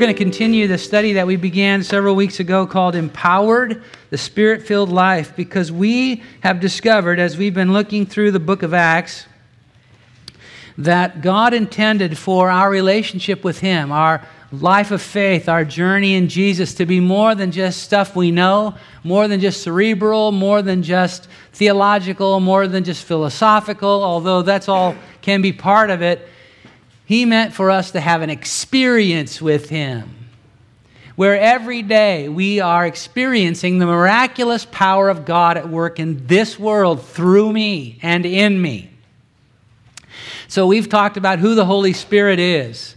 going to continue the study that we began several weeks ago called Empowered, the Spirit filled Life, because we have discovered as we've been looking through the book of Acts that God intended for our relationship with Him, our life of faith, our journey in Jesus to be more than just stuff we know, more than just cerebral, more than just theological, more than just philosophical, although that's all can be part of it. He meant for us to have an experience with Him where every day we are experiencing the miraculous power of God at work in this world through me and in me. So, we've talked about who the Holy Spirit is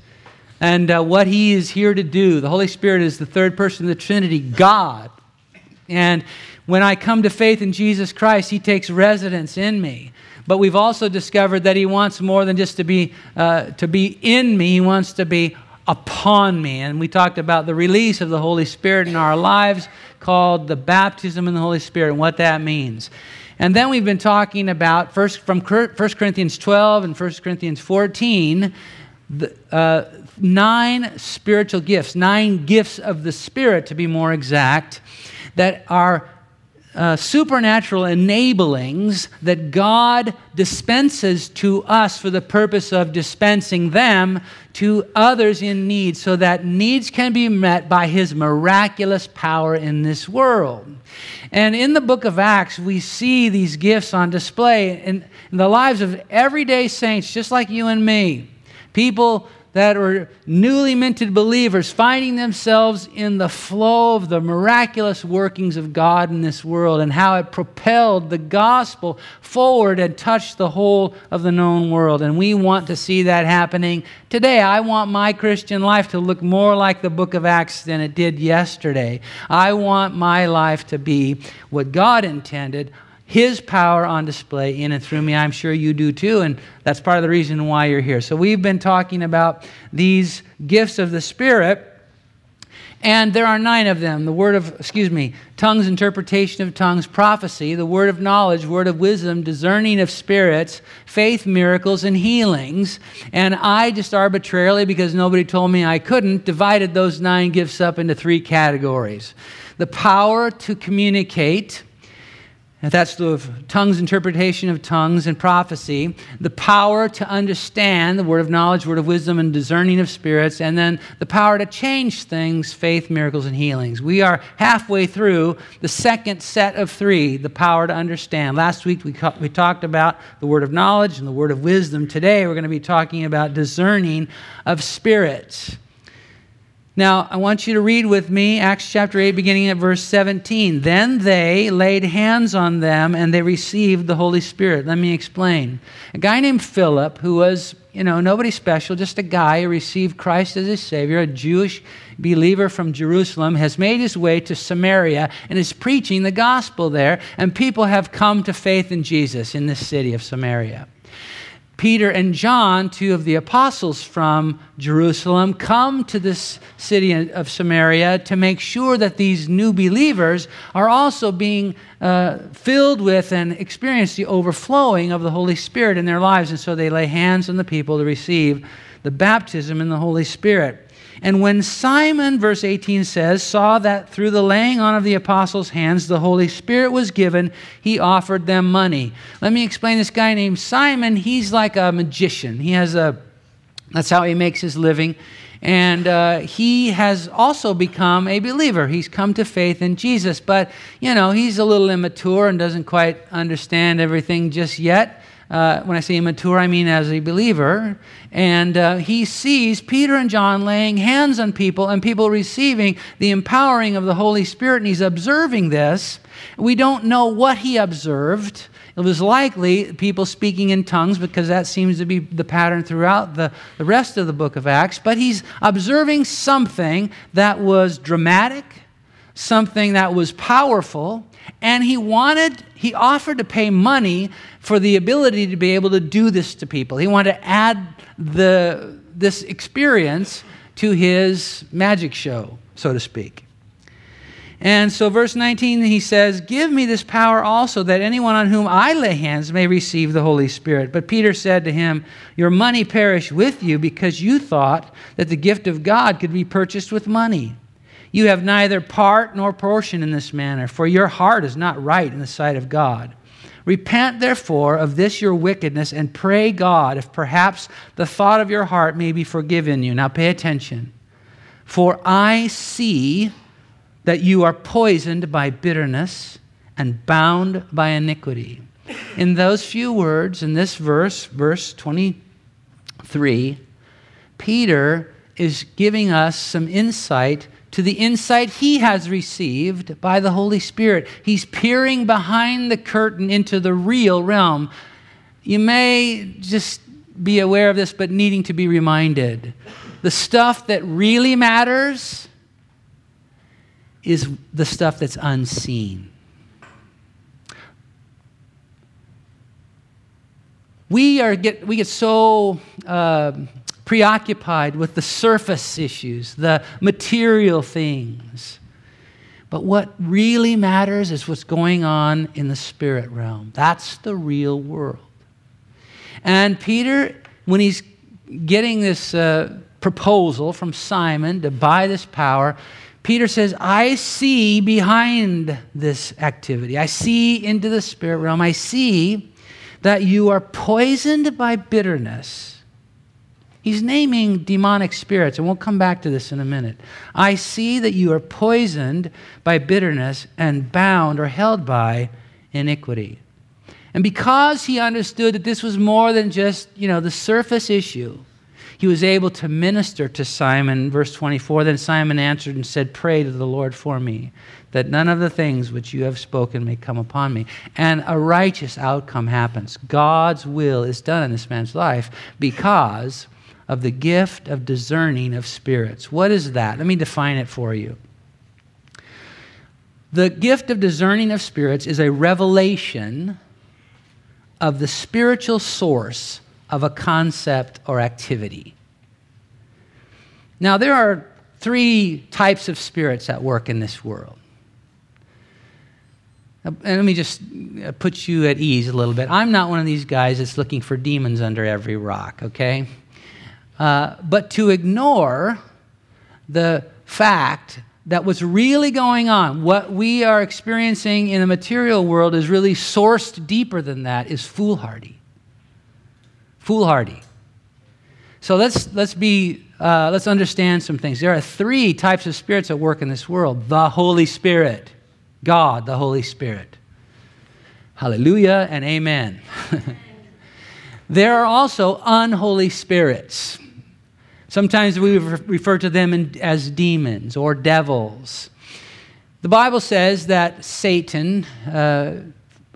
and uh, what He is here to do. The Holy Spirit is the third person of the Trinity, God. And when I come to faith in Jesus Christ, He takes residence in me. But we've also discovered that He wants more than just to be, uh, to be in me, He wants to be upon me. And we talked about the release of the Holy Spirit in our lives called the baptism in the Holy Spirit and what that means. And then we've been talking about first from 1 Corinthians 12 and 1 Corinthians 14, the, uh, nine spiritual gifts, nine gifts of the Spirit to be more exact, that are uh, supernatural enablings that God dispenses to us for the purpose of dispensing them to others in need so that needs can be met by His miraculous power in this world. And in the book of Acts, we see these gifts on display in, in the lives of everyday saints, just like you and me. People that were newly minted believers finding themselves in the flow of the miraculous workings of God in this world and how it propelled the gospel forward and touched the whole of the known world. And we want to see that happening today. I want my Christian life to look more like the book of Acts than it did yesterday. I want my life to be what God intended his power on display in and through me. I'm sure you do too, and that's part of the reason why you're here. So, we've been talking about these gifts of the Spirit, and there are nine of them the word of, excuse me, tongues, interpretation of tongues, prophecy, the word of knowledge, word of wisdom, discerning of spirits, faith, miracles, and healings. And I just arbitrarily, because nobody told me I couldn't, divided those nine gifts up into three categories the power to communicate that's the tongues, interpretation of tongues, and prophecy. The power to understand, the word of knowledge, word of wisdom, and discerning of spirits. And then the power to change things, faith, miracles, and healings. We are halfway through the second set of three, the power to understand. Last week we, we talked about the word of knowledge and the word of wisdom. Today we're going to be talking about discerning of spirits. Now, I want you to read with me Acts chapter 8, beginning at verse 17. Then they laid hands on them and they received the Holy Spirit. Let me explain. A guy named Philip, who was, you know, nobody special, just a guy who received Christ as his Savior, a Jewish believer from Jerusalem, has made his way to Samaria and is preaching the gospel there, and people have come to faith in Jesus in this city of Samaria. Peter and John, two of the apostles from Jerusalem, come to this city of Samaria to make sure that these new believers are also being uh, filled with and experience the overflowing of the Holy Spirit in their lives. And so they lay hands on the people to receive the baptism in the Holy Spirit. And when Simon, verse 18 says, saw that through the laying on of the apostles' hands the Holy Spirit was given, he offered them money. Let me explain this guy named Simon. He's like a magician. He has a, that's how he makes his living. And uh, he has also become a believer. He's come to faith in Jesus. But, you know, he's a little immature and doesn't quite understand everything just yet. Uh, when I say immature, I mean as a believer. And uh, he sees Peter and John laying hands on people and people receiving the empowering of the Holy Spirit, and he's observing this. We don't know what he observed. It was likely people speaking in tongues because that seems to be the pattern throughout the, the rest of the book of Acts. But he's observing something that was dramatic, something that was powerful, and he wanted, he offered to pay money for the ability to be able to do this to people. He wanted to add the, this experience to his magic show, so to speak. And so, verse 19, he says, Give me this power also, that anyone on whom I lay hands may receive the Holy Spirit. But Peter said to him, Your money perish with you, because you thought that the gift of God could be purchased with money. You have neither part nor portion in this manner, for your heart is not right in the sight of God. Repent, therefore, of this your wickedness, and pray God if perhaps the thought of your heart may be forgiven you. Now, pay attention. For I see that you are poisoned by bitterness and bound by iniquity. In those few words, in this verse, verse 23, Peter is giving us some insight to the insight he has received by the Holy Spirit. He's peering behind the curtain into the real realm. You may just be aware of this, but needing to be reminded. The stuff that really matters is the stuff that's unseen. We, are get, we get so uh, preoccupied with the surface issues, the material things. But what really matters is what's going on in the spirit realm. That's the real world. And Peter, when he's getting this uh, proposal from Simon to buy this power, Peter says, I see behind this activity. I see into the spirit realm. I see that you are poisoned by bitterness. He's naming demonic spirits, and we'll come back to this in a minute. I see that you are poisoned by bitterness and bound or held by iniquity. And because he understood that this was more than just, you know, the surface issue, he was able to minister to Simon. Verse 24 Then Simon answered and said, Pray to the Lord for me, that none of the things which you have spoken may come upon me. And a righteous outcome happens. God's will is done in this man's life because of the gift of discerning of spirits. What is that? Let me define it for you. The gift of discerning of spirits is a revelation of the spiritual source of a concept or activity. Now, there are three types of spirits at work in this world. And let me just uh, put you at ease a little bit. I'm not one of these guys that's looking for demons under every rock, okay? Uh, but to ignore the fact that what's really going on, what we are experiencing in the material world, is really sourced deeper than that, is foolhardy foolhardy. So let's, let's, be, uh, let's understand some things. There are three types of spirits at work in this world the Holy Spirit, God, the Holy Spirit. Hallelujah and amen. there are also unholy spirits. Sometimes we refer to them as demons or devils. The Bible says that Satan, uh,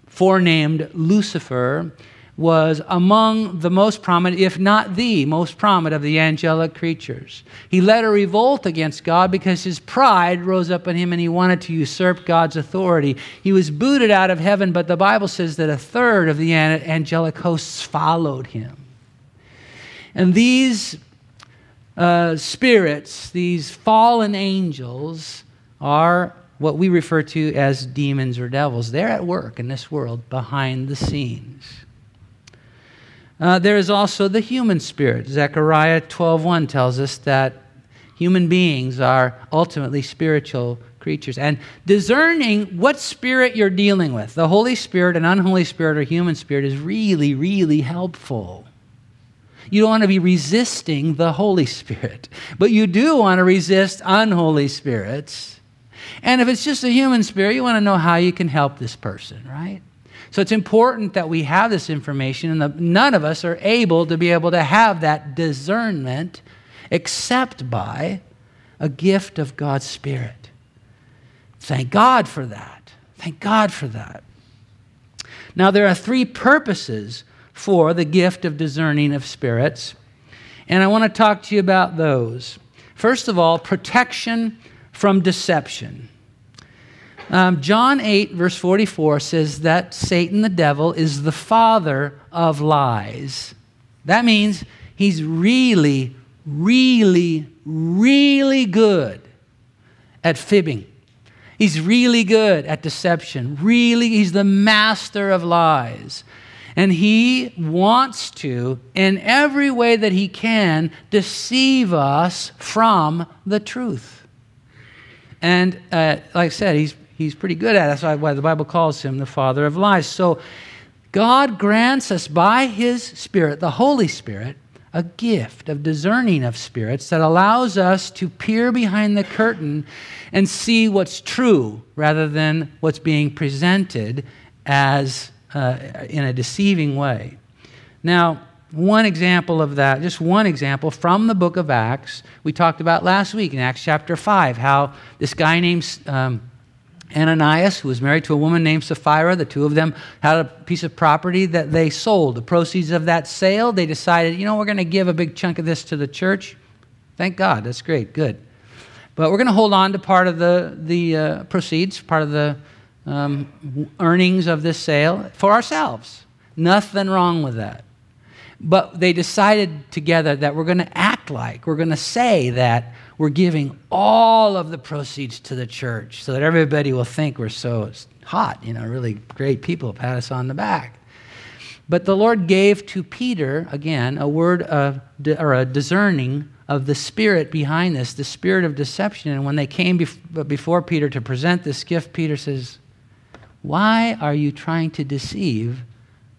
forenamed Lucifer, was among the most prominent, if not the most prominent, of the angelic creatures. He led a revolt against God because his pride rose up in him and he wanted to usurp God's authority. He was booted out of heaven, but the Bible says that a third of the angelic hosts followed him. And these uh, spirits, these fallen angels, are what we refer to as demons or devils. They're at work in this world behind the scenes. Uh, there is also the human spirit. Zechariah 12:1 tells us that human beings are ultimately spiritual creatures. And discerning what spirit you're dealing with, the Holy Spirit, an unholy spirit, or human spirit, is really, really helpful. You don't want to be resisting the Holy Spirit, but you do want to resist unholy spirits. And if it's just a human spirit, you want to know how you can help this person, right? So it's important that we have this information, and none of us are able to be able to have that discernment except by a gift of God's Spirit. Thank God for that. Thank God for that. Now, there are three purposes for the gift of discerning of spirits, and I want to talk to you about those. First of all, protection from deception. Um, John 8, verse 44 says that Satan, the devil, is the father of lies. That means he's really, really, really good at fibbing. He's really good at deception. Really, he's the master of lies. And he wants to, in every way that he can, deceive us from the truth. And uh, like I said, he's, he's pretty good at it. That's why the Bible calls him the father of lies. So God grants us by his Spirit, the Holy Spirit, a gift of discerning of spirits that allows us to peer behind the curtain and see what's true rather than what's being presented as uh, in a deceiving way. Now, one example of that, just one example from the book of Acts, we talked about last week in Acts chapter 5, how this guy named um, Ananias, who was married to a woman named Sapphira, the two of them had a piece of property that they sold. The proceeds of that sale, they decided, you know, we're going to give a big chunk of this to the church. Thank God, that's great, good. But we're going to hold on to part of the, the uh, proceeds, part of the um, earnings of this sale for ourselves. Nothing wrong with that. But they decided together that we're going to act like, we're going to say that we're giving all of the proceeds to the church so that everybody will think we're so hot, you know, really great people, pat us on the back. But the Lord gave to Peter, again, a word of, or a discerning of the spirit behind this, the spirit of deception. And when they came before Peter to present this gift, Peter says, why are you trying to deceive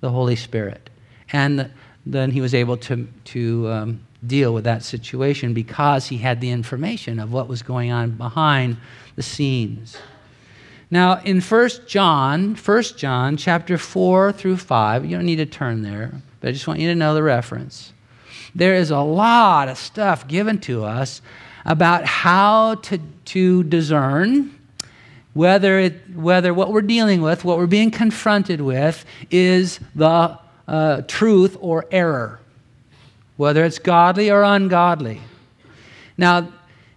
the Holy Spirit? And then he was able to, to um, deal with that situation because he had the information of what was going on behind the scenes. Now, in 1 John, 1 John chapter 4 through 5, you don't need to turn there, but I just want you to know the reference. There is a lot of stuff given to us about how to, to discern whether, it, whether what we're dealing with, what we're being confronted with, is the uh, truth or error, whether it's godly or ungodly. Now,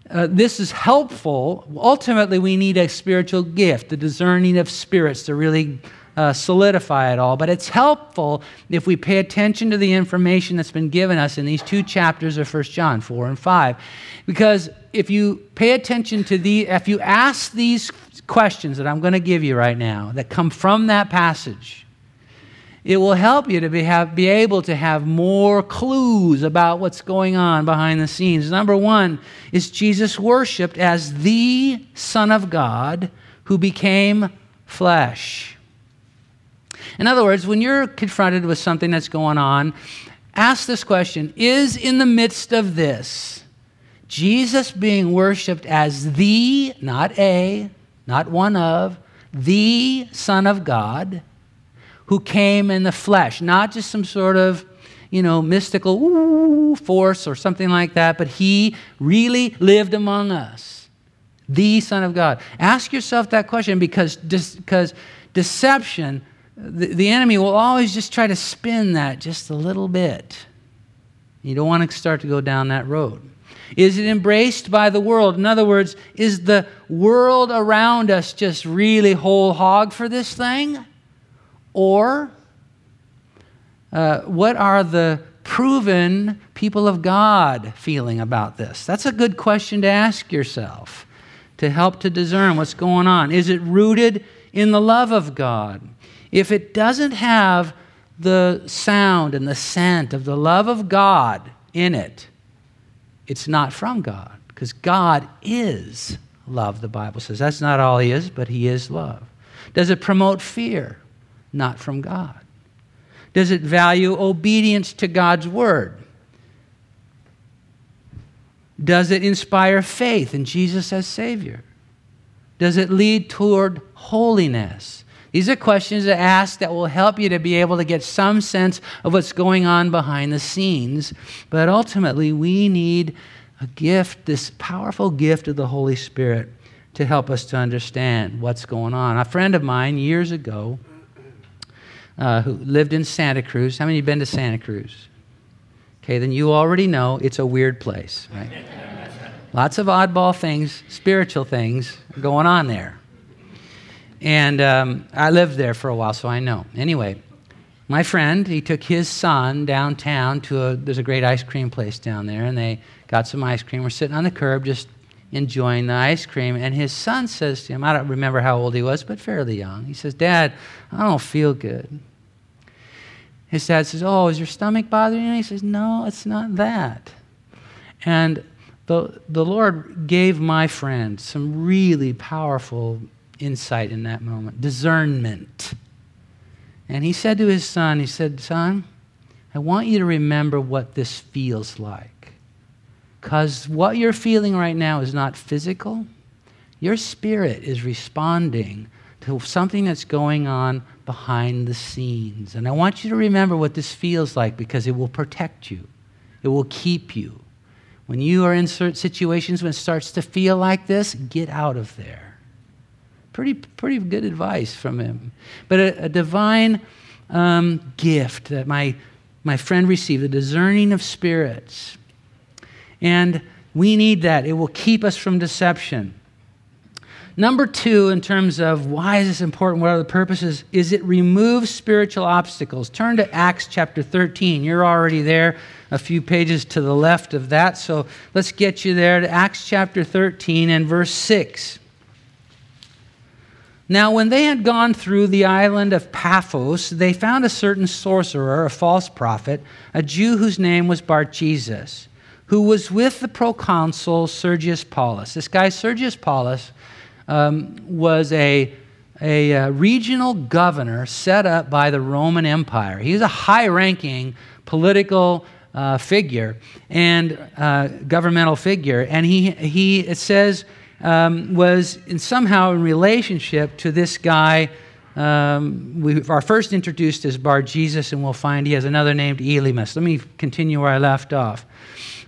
uh, this is helpful. Ultimately, we need a spiritual gift, the discerning of spirits, to really uh, solidify it all. But it's helpful if we pay attention to the information that's been given us in these two chapters of 1 John 4 and 5. Because if you pay attention to the, if you ask these questions that I'm going to give you right now that come from that passage, it will help you to be, have, be able to have more clues about what's going on behind the scenes. Number one is Jesus worshiped as the Son of God who became flesh. In other words, when you're confronted with something that's going on, ask this question Is in the midst of this Jesus being worshiped as the, not a, not one of, the Son of God? who came in the flesh, not just some sort of, you know, mystical force or something like that, but he really lived among us. The Son of God. Ask yourself that question because, because deception, the, the enemy will always just try to spin that just a little bit. You don't want to start to go down that road. Is it embraced by the world? In other words, is the world around us just really whole hog for this thing? Or uh, what are the proven people of God feeling about this? That's a good question to ask yourself to help to discern what's going on. Is it rooted in the love of God? If it doesn't have the sound and the scent of the love of God in it, it's not from God because God is love, the Bible says. That's not all He is, but He is love. Does it promote fear? not from God? Does it value obedience to God's word? Does it inspire faith in Jesus as Savior? Does it lead toward holiness? These are questions to ask that will help you to be able to get some sense of what's going on behind the scenes. But ultimately, we need a gift, this powerful gift of the Holy Spirit, to help us to understand what's going on. A friend of mine years ago uh, who lived in Santa Cruz. How many have been to Santa Cruz? Okay, then you already know it's a weird place, right? Lots of oddball things, spiritual things going on there. And um, I lived there for a while, so I know. Anyway, my friend, he took his son downtown to a, there's a great ice cream place down there, and they got some ice cream. We're sitting on the curb, just enjoying the ice cream. And his son says to him, I don't remember how old he was, but fairly young. He says, Dad, I don't feel good. His dad says, Oh, is your stomach bothering you? He says, No, it's not that. And the, the Lord gave my friend some really powerful insight in that moment discernment. And he said to his son, He said, Son, I want you to remember what this feels like. Because what you're feeling right now is not physical. Your spirit is responding to something that's going on behind the scenes. And I want you to remember what this feels like because it will protect you, it will keep you. When you are in certain situations when it starts to feel like this, get out of there. Pretty, pretty good advice from him. But a, a divine um, gift that my, my friend received, the discerning of spirits. And we need that. It will keep us from deception. Number two, in terms of why is this important, what are the purposes, is it removes spiritual obstacles. Turn to Acts chapter 13. You're already there, a few pages to the left of that. So let's get you there to Acts chapter 13 and verse 6. Now, when they had gone through the island of Paphos, they found a certain sorcerer, a false prophet, a Jew whose name was Bar Jesus, who was with the proconsul Sergius Paulus. This guy, Sergius Paulus, um, was a, a, a uh, regional governor set up by the Roman Empire. He was a high ranking political uh, figure and uh, governmental figure. And he, he it says, um, was in somehow in relationship to this guy. Um, we are first introduced as Bar Jesus, and we'll find he has another named Elymas. Let me continue where I left off.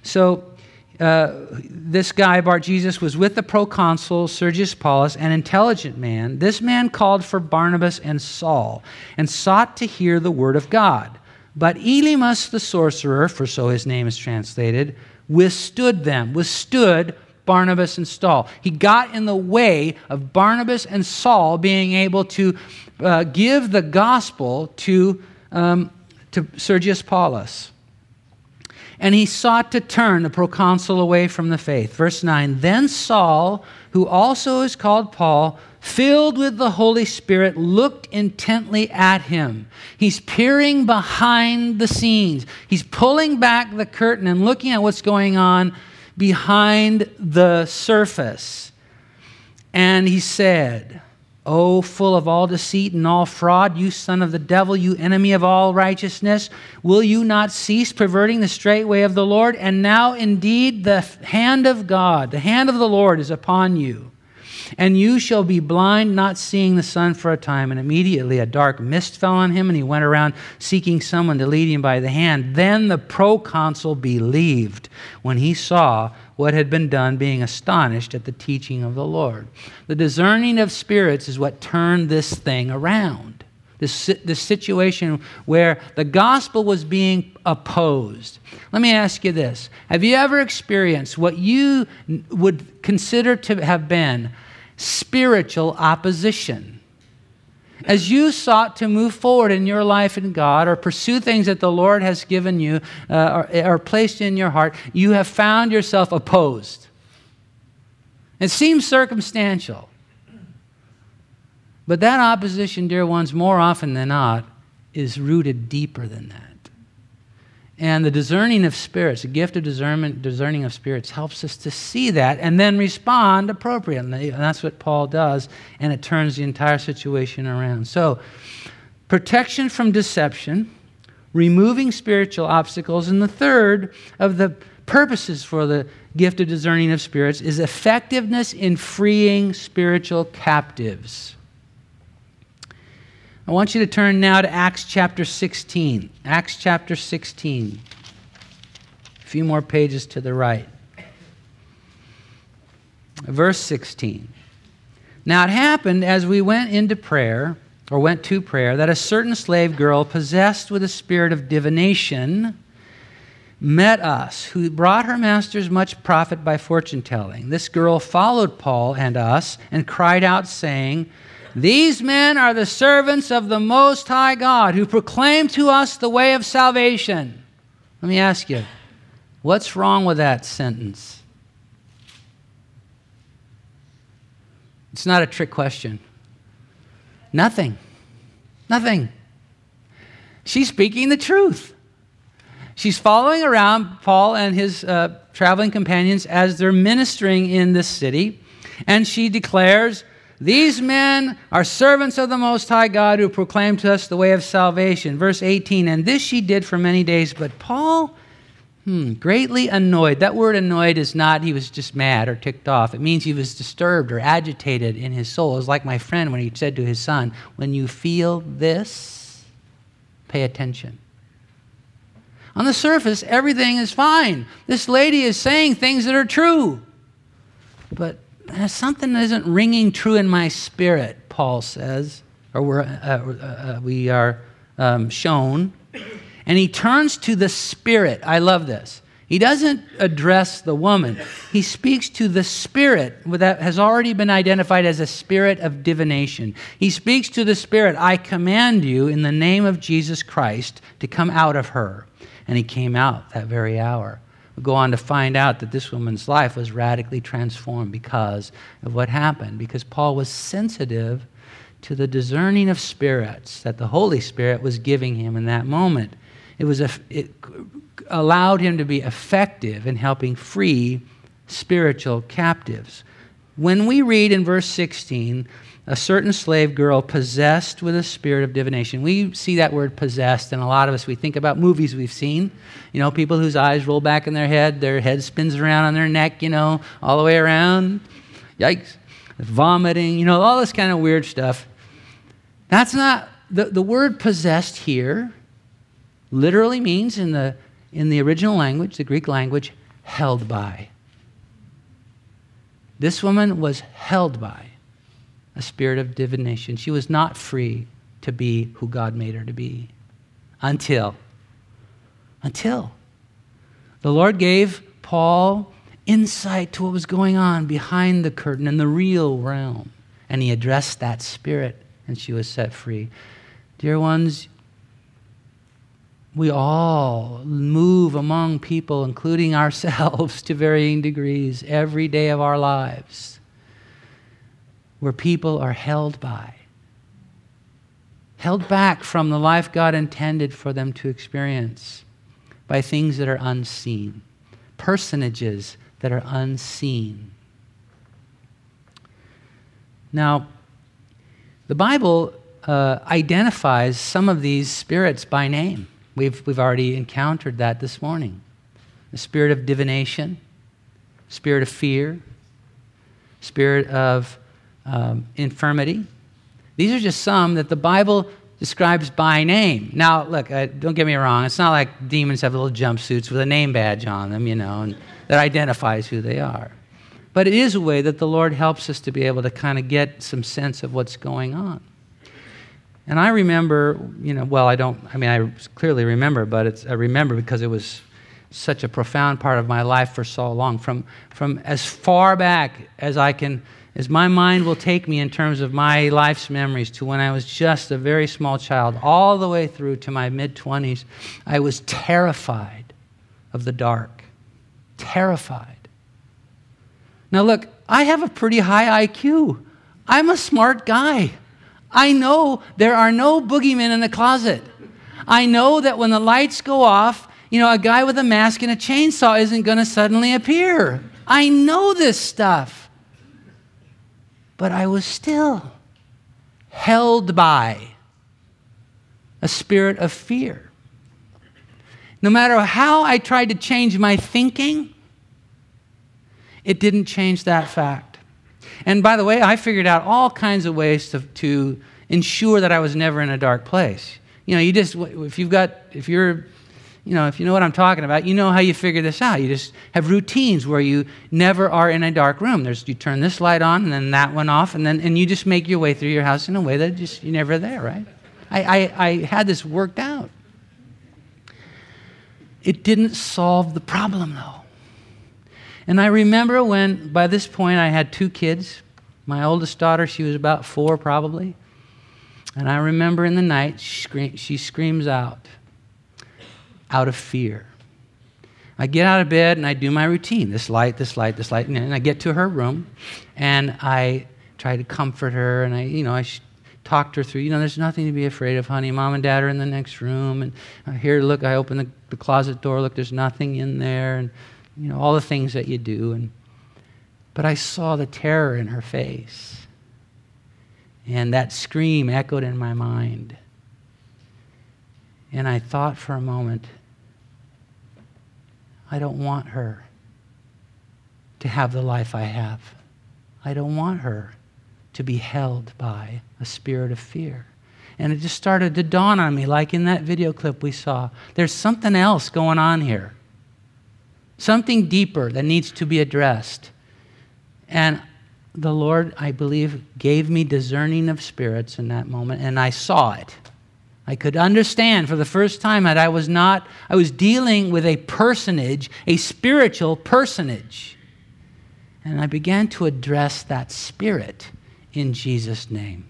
So uh, this guy, Bar Jesus, was with the proconsul Sergius Paulus, an intelligent man. This man called for Barnabas and Saul and sought to hear the word of God. But Elymas the sorcerer, for so his name is translated, withstood them, withstood Barnabas and Saul. He got in the way of Barnabas and Saul being able to uh, give the gospel to, um, to Sergius Paulus and he sought to turn the proconsul away from the faith. Verse 9 Then Saul, who also is called Paul, filled with the Holy Spirit, looked intently at him. He's peering behind the scenes, he's pulling back the curtain and looking at what's going on behind the surface. And he said, O full of all deceit and all fraud, you son of the devil, you enemy of all righteousness, will you not cease perverting the straight way of the Lord? And now indeed the hand of God, the hand of the Lord is upon you. And you shall be blind, not seeing the sun for a time. And immediately a dark mist fell on him, and he went around seeking someone to lead him by the hand. Then the proconsul believed when he saw what had been done, being astonished at the teaching of the Lord. The discerning of spirits is what turned this thing around. This, this situation where the gospel was being opposed. Let me ask you this Have you ever experienced what you would consider to have been spiritual opposition. As you sought to move forward in your life in God or pursue things that the Lord has given you uh, or, or placed in your heart, you have found yourself opposed. It seems circumstantial. But that opposition, dear ones, more often than not, is rooted deeper than that. And the discerning of spirits, the gift of discernment, discerning of spirits, helps us to see that and then respond appropriately. And that's what Paul does, and it turns the entire situation around. So, protection from deception, removing spiritual obstacles, and the third of the purposes for the gift of discerning of spirits is effectiveness in freeing spiritual captives. I want you to turn now to Acts chapter 16. Acts chapter 16. A few more pages to the right. Verse 16. Now it happened as we went into prayer, or went to prayer, that a certain slave girl possessed with a spirit of divination met us, who brought her masters much profit by fortune telling. This girl followed Paul and us and cried out, saying, these men are the servants of the Most High God who proclaim to us the way of salvation. Let me ask you, what's wrong with that sentence? It's not a trick question. Nothing. Nothing. She's speaking the truth. She's following around Paul and his uh, traveling companions as they're ministering in this city, and she declares, These men are servants of the Most High God who proclaim to us the way of salvation. Verse 18, and this she did for many days, but Paul, hmm, greatly annoyed. That word annoyed is not he was just mad or ticked off. It means he was disturbed or agitated in his soul. It's like my friend when he said to his son, When you feel this, pay attention. On the surface, everything is fine. This lady is saying things that are true. But something isn't ringing true in my spirit, Paul says, or we're, uh, uh, uh, we are um, shown. And he turns to the spirit. I love this. He doesn't address the woman. He speaks to the spirit that has already been identified as a spirit of divination. He speaks to the spirit, I command you in the name of Jesus Christ to come out of her and he came out that very hour. We go on to find out that this woman's life was radically transformed because of what happened, because Paul was sensitive to the discerning of spirits that the Holy Spirit was giving him in that moment. It, was a, it allowed him to be effective in helping free spiritual captives. When we read in verse 16, a certain slave girl possessed with a spirit of divination. We see that word possessed, and a lot of us, we think about movies we've seen. You know, people whose eyes roll back in their head, their head spins around on their neck, you know, all the way around. Yikes. Vomiting, you know, all this kind of weird stuff. That's not, the, the word possessed here literally means in the, in the original language, the Greek language, held by. This woman was held by a spirit of divination. She was not free to be who God made her to be until, until the Lord gave Paul insight to what was going on behind the curtain in the real realm. And he addressed that spirit, and she was set free. Dear ones, we all move among people, including ourselves, to varying degrees every day of our lives where people are held by, held back from the life God intended for them to experience by things that are unseen, personages that are unseen. Now, the Bible uh, identifies some of these spirits by name. We've, we've already encountered that this morning the spirit of divination, spirit of fear, spirit of um, infirmity. These are just some that the Bible describes by name. Now, look, uh, don't get me wrong. It's not like demons have little jumpsuits with a name badge on them, you know, and that identifies who they are. But it is a way that the Lord helps us to be able to kind of get some sense of what's going on. And I remember, you know, well, I don't, I mean, I clearly remember, but it's, I remember because it was such a profound part of my life for so long. From, from as far back as I can as my mind will take me in terms of my life's memories to when I was just a very small child, all the way through to my mid 20s, I was terrified of the dark. Terrified. Now, look, I have a pretty high IQ. I'm a smart guy. I know there are no boogeymen in the closet. I know that when the lights go off, you know, a guy with a mask and a chainsaw isn't going to suddenly appear. I know this stuff but I was still held by a spirit of fear. No matter how I tried to change my thinking, it didn't change that fact. And by the way, I figured out all kinds of ways to, to ensure that I was never in a dark place. You know, you just, if you've got, if you're you know, if you know what I'm talking about, you know how you figure this out. You just have routines where you never are in a dark room. There's you turn this light on and then that one off, and then and you just make your way through your house in a way that just you're never there, right? I, I, I had this worked out. It didn't solve the problem though. And I remember when by this point I had two kids. My oldest daughter, she was about four probably. And I remember in the night, she, she screams out, out of fear. I get out of bed and I do my routine this light, this light, this light. And I get to her room and I try to comfort her, and I, you know, I talked her through, you know, there's nothing to be afraid of, honey. Mom and dad are in the next room. And here, look, I open the, the closet door. Look, there's nothing in there. And, you know, all the things that you do. And, but I saw the terror in her face. And that scream echoed in my mind. And I thought for a moment, I don't want her to have the life I have. I don't want her to be held by a spirit of fear. And it just started to dawn on me, like in that video clip we saw. There's something else going on here, something deeper that needs to be addressed. And the Lord, I believe, gave me discerning of spirits in that moment, and I saw it. I could understand for the first time that I was not, I was dealing with a personage, a spiritual personage. And I began to address that spirit in Jesus' name.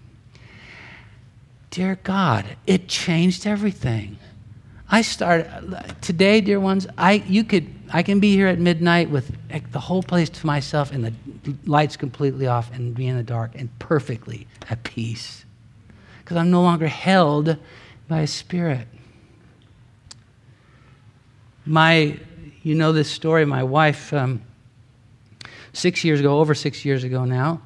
Dear God, it changed everything. I started today, dear ones. I you could I can be here at midnight with the whole place to myself and the lights completely off and be in the dark and perfectly at peace because I'm no longer held by spirit. My, you know this story. My wife, um, six years ago, over six years ago now,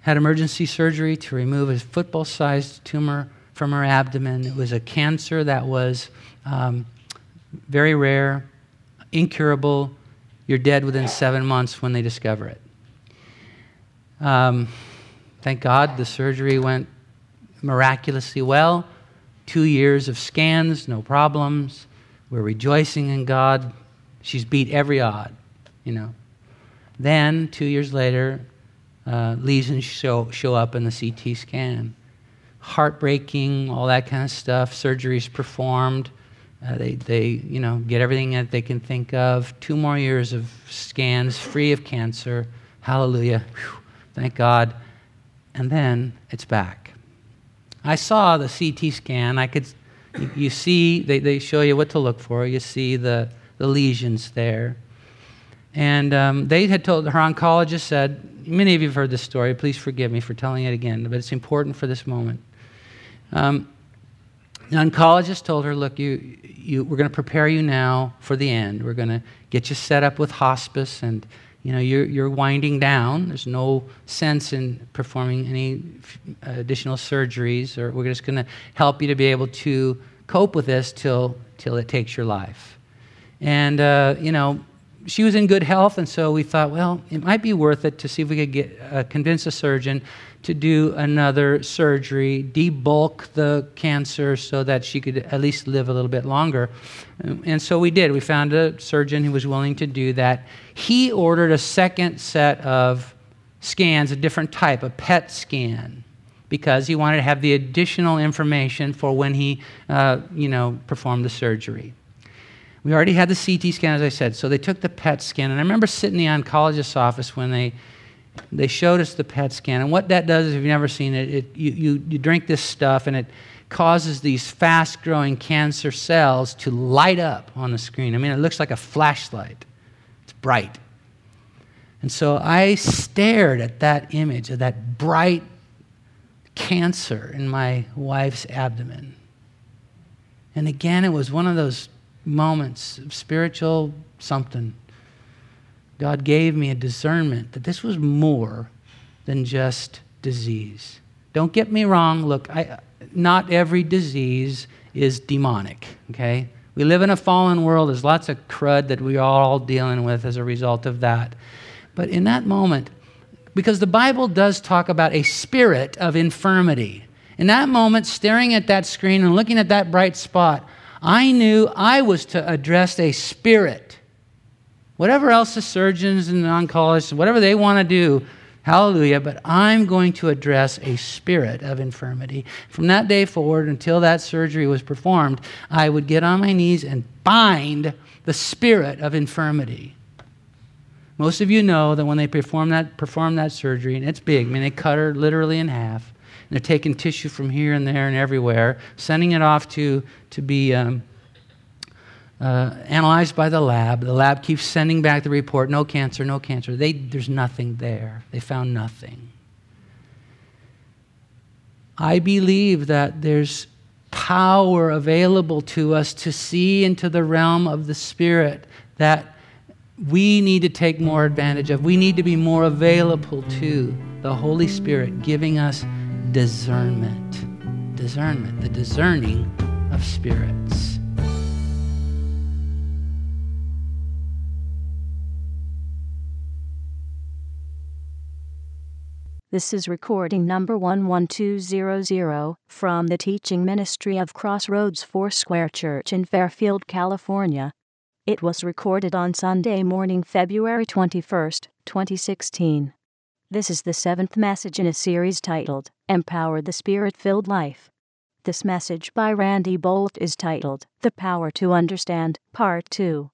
had emergency surgery to remove a football sized tumor from her abdomen. It was a cancer that was um, very rare, incurable. You're dead within seven months when they discover it. Um, thank God the surgery went miraculously well. Two years of scans, no problems. We're rejoicing in God. She's beat every odd, you know. Then, two years later, uh, lesions show, show up in the CT scan. Heartbreaking, all that kind of stuff. Surgeries performed. Uh, they, they, you know, get everything that they can think of. Two more years of scans, free of cancer. Hallelujah. Whew. Thank God. And then it's back. I saw the CT scan. I could, you, see, they, they show you what to look for. You see the, the lesions there. And um, they had told, her oncologist said, many of you have heard this story. Please forgive me for telling it again, but it's important for this moment. Um, the oncologist told her, Look, you, you, we're going to prepare you now for the end. We're going to get you set up with hospice, and you know, you're, you're winding down. There's no sense in performing any additional surgeries, or we're just going to help you to be able to cope with this till, till it takes your life. And, uh, you know, she was in good health, and so we thought, well, it might be worth it to see if we could get, uh, convince a surgeon to do another surgery, debulk the cancer so that she could at least live a little bit longer. And so we did. We found a surgeon who was willing to do that. He ordered a second set of scans, a different type, a PET scan, because he wanted to have the additional information for when he, uh, you know, performed the surgery. We already had the CT scan, as I said, so they took the PET scan. And I remember sitting in the oncologist's office when they, they showed us the PET scan. And what that does, if you've never seen it, it you, you, you drink this stuff and it causes these fast growing cancer cells to light up on the screen. I mean, it looks like a flashlight, it's bright. And so I stared at that image of that bright cancer in my wife's abdomen. And again, it was one of those moments of spiritual something, God gave me a discernment that this was more than just disease. Don't get me wrong. Look, I, not every disease is demonic, okay? We live in a fallen world. There's lots of crud that we are all dealing with as a result of that. But in that moment, because the Bible does talk about a spirit of infirmity. In that moment, staring at that screen and looking at that bright spot, I knew I was to address a spirit. Whatever else the surgeons and the oncologists, whatever they want to do, hallelujah, but I'm going to address a spirit of infirmity. From that day forward until that surgery was performed, I would get on my knees and bind the spirit of infirmity. Most of you know that when they perform that, perform that surgery, and it's big, I mean, they cut her literally in half. and They're taking tissue from here and there and everywhere, sending it off to, to be um, uh, analyzed by the lab. The lab keeps sending back the report no cancer, no cancer. They, there's nothing there. They found nothing. I believe that there's power available to us to see into the realm of the Spirit that we need to take more advantage of. We need to be more available to the Holy Spirit giving us discernment. Discernment, the discerning of spirits. This is recording number 11200 from the teaching ministry of Crossroads Foursquare Church in Fairfield, California. It was recorded on Sunday morning, February 21, 2016. This is the seventh message in a series titled Empower the Spirit Filled Life. This message by Randy Boldt is titled The Power to Understand, Part 2.